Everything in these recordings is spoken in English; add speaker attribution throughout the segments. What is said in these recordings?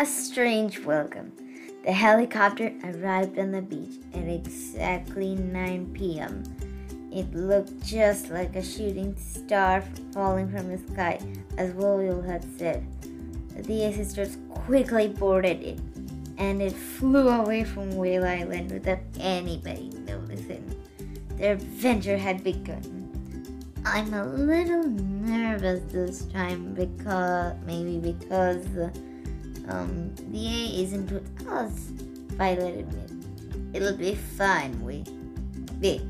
Speaker 1: a strange welcome. The helicopter arrived on the beach at exactly 9 p.m. It looked just like a shooting star falling from the sky, as William had said. The sisters quickly boarded it, and it flew away from Whale Island without anybody noticing. Their adventure had begun. I'm a little nervous this time because maybe because um, Thea isn't with us. Violet admitted. It'll be fine. We, we,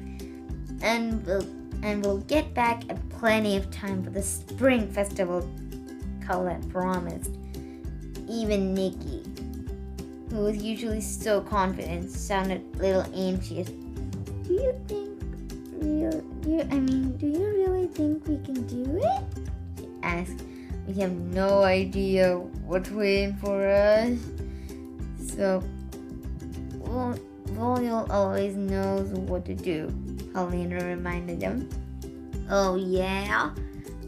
Speaker 1: and we'll and we'll get back at plenty of time for the spring festival. Colette promised. Even Nikki, who was usually so confident, sounded a little anxious. Do you think real? Do you, I mean, do you really think we can do it? She asked. We have no idea what's waiting for us. So, Volio always knows what to do. Paulina reminded him. Oh yeah,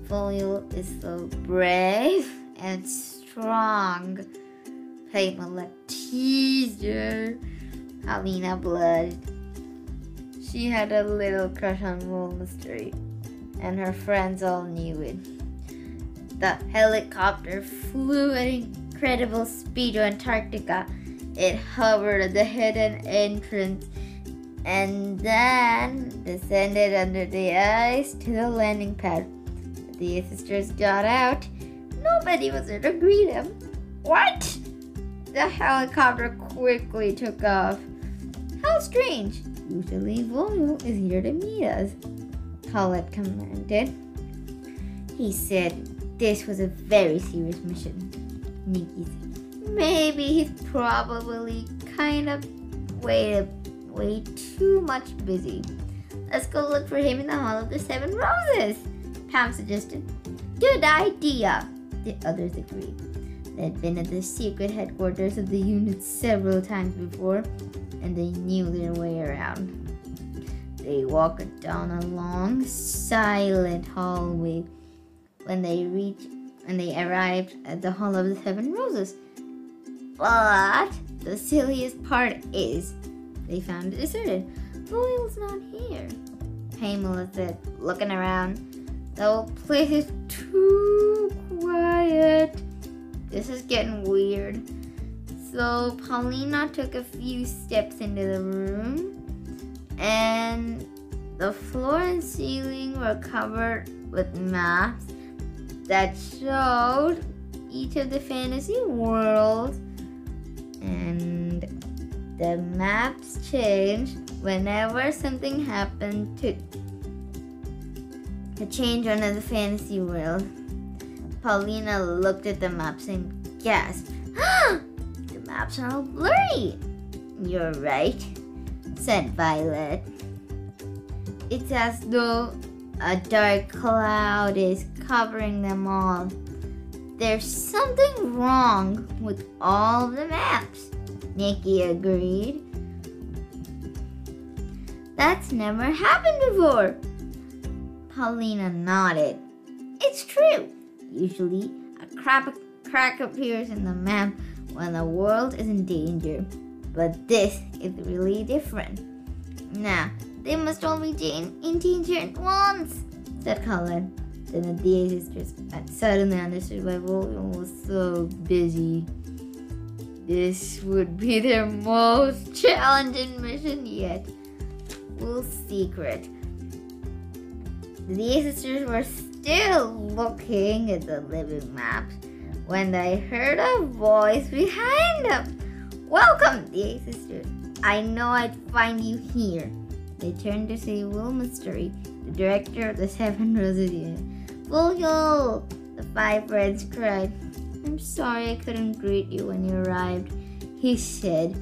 Speaker 1: Volio is so brave and strong. Pamela teased her. Paulina blushed. She had a little crush on Will Mystery, and her friends all knew it. The helicopter flew at incredible speed to Antarctica. It hovered at the hidden entrance and then descended under the ice to the landing pad. The sisters got out. Nobody was there to greet them. What? The helicopter quickly took off. How strange. Usually Volio is here to meet us, Colette commanded. He said this was a very serious mission. Nikki said, maybe he's probably kind of way, way too much busy. Let's go look for him in the Hall of the Seven Roses, Pam suggested. Good idea, the others agreed. They'd been at the secret headquarters of the unit several times before, and they knew their way around. They walked down a long, silent hallway. When they reached, when they arrived at the Hall of the Seven Roses, but the silliest part is, they found it deserted. Royal's not here. Pamela said, looking around. The whole place is too quiet. This is getting weird. So Paulina took a few steps into the room, and the floor and ceiling were covered with maps that showed each of the fantasy worlds, and the maps changed whenever something happened to to change one the fantasy worlds. Paulina looked at the maps and gasped. Ah, the maps are all blurry. You're right, said Violet. It's as though a dark cloud is covering them all. There's something wrong with all the maps, Nikki agreed. That's never happened before. Paulina nodded. It's true. Usually, a crap, crack appears in the map when the world is in danger. But this is really different. Now, they must all be in danger at once, said Colin. Then the Thea sisters suddenly understood why William was so busy. This would be their most challenging mission yet. Will's secret. The Thea sisters were still looking at the living maps when they heard a voice behind them. Welcome, Thea sisters. I know I'd find you here. They turned to see Will Mystery, the director of the Seven Roses Unit. Will The five friends cried. I'm sorry I couldn't greet you when you arrived, he said.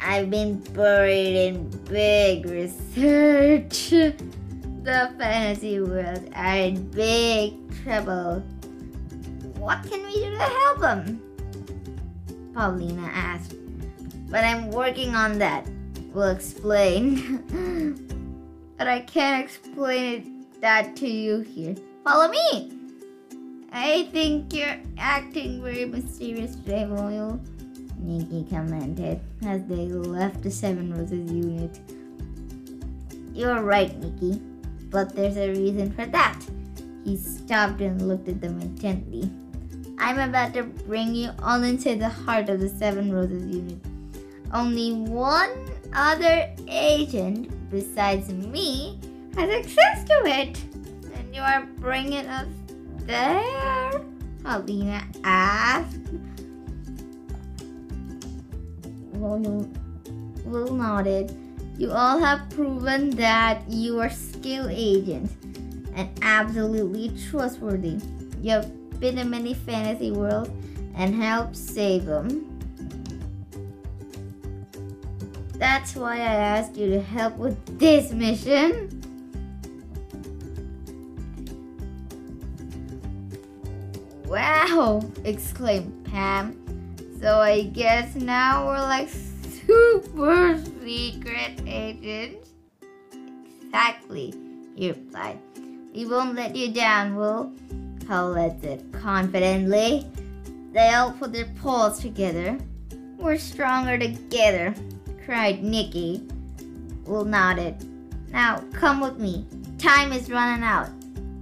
Speaker 1: I've been buried in big research. The fantasy world are in big trouble. What can we do to help them? Paulina asked. But I'm working on that. We'll explain. but I can't explain it, that to you here. Follow me! I think you're acting very mysterious today, Royal. Nikki commented as they left the Seven Roses unit. You're right, Nikki, but there's a reason for that. He stopped and looked at them intently. I'm about to bring you all into the heart of the Seven Roses unit. Only one other agent besides me has access to it. And you are bringing us there? Alina asked. Will, Will nodded. You all have proven that you are skilled agents and absolutely trustworthy. You have been in many fantasy worlds and helped save them. That's why I asked you to help with this mission. Wow! exclaimed Pam. So I guess now we're like super secret agents? Exactly, he replied. We won't let you down, Will. Paul said confidently. They all put their paws together. We're stronger together, cried Nikki. Will nodded. Now come with me. Time is running out.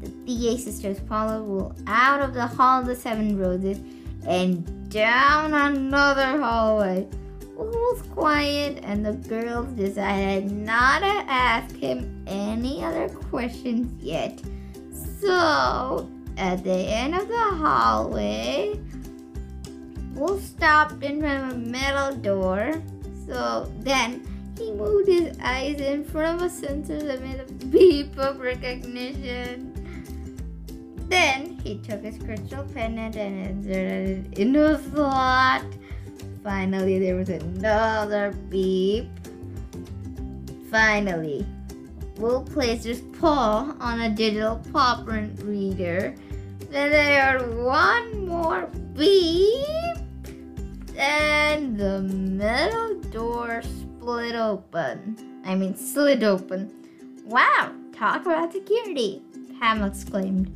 Speaker 1: The Thea sisters followed Will out of the Hall of the Seven Roses and down another hallway. Will was quiet, and the girls decided not to ask him any other questions yet. So, at the end of the hallway, Will stopped in front of a metal door. So then he moved his eyes in front of a sensor that made a beep of recognition. Then he took his crystal pendant and inserted it into a slot. Finally, there was another beep. Finally, Will placed his paw on a digital paw print reader. Then they heard one more beep, and the metal door split open. I mean, slid open. Wow, talk about security, Pam exclaimed.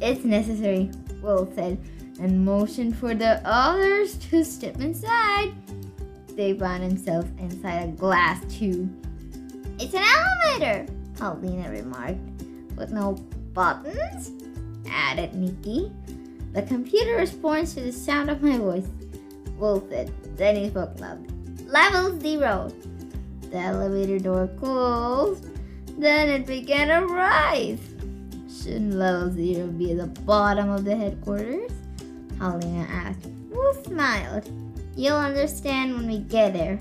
Speaker 1: It's necessary, Will said, and motioned for the others to step inside. They found themselves inside a glass tube. It's an elevator, Paulina remarked. With no buttons? added Nikki. The computer responds to the sound of my voice, Then he spoke loud. Level zero. The elevator door closed. Then it began to rise. Shouldn't level zero be at the bottom of the headquarters? Paulina asked. Wolf smiled. You'll understand when we get there.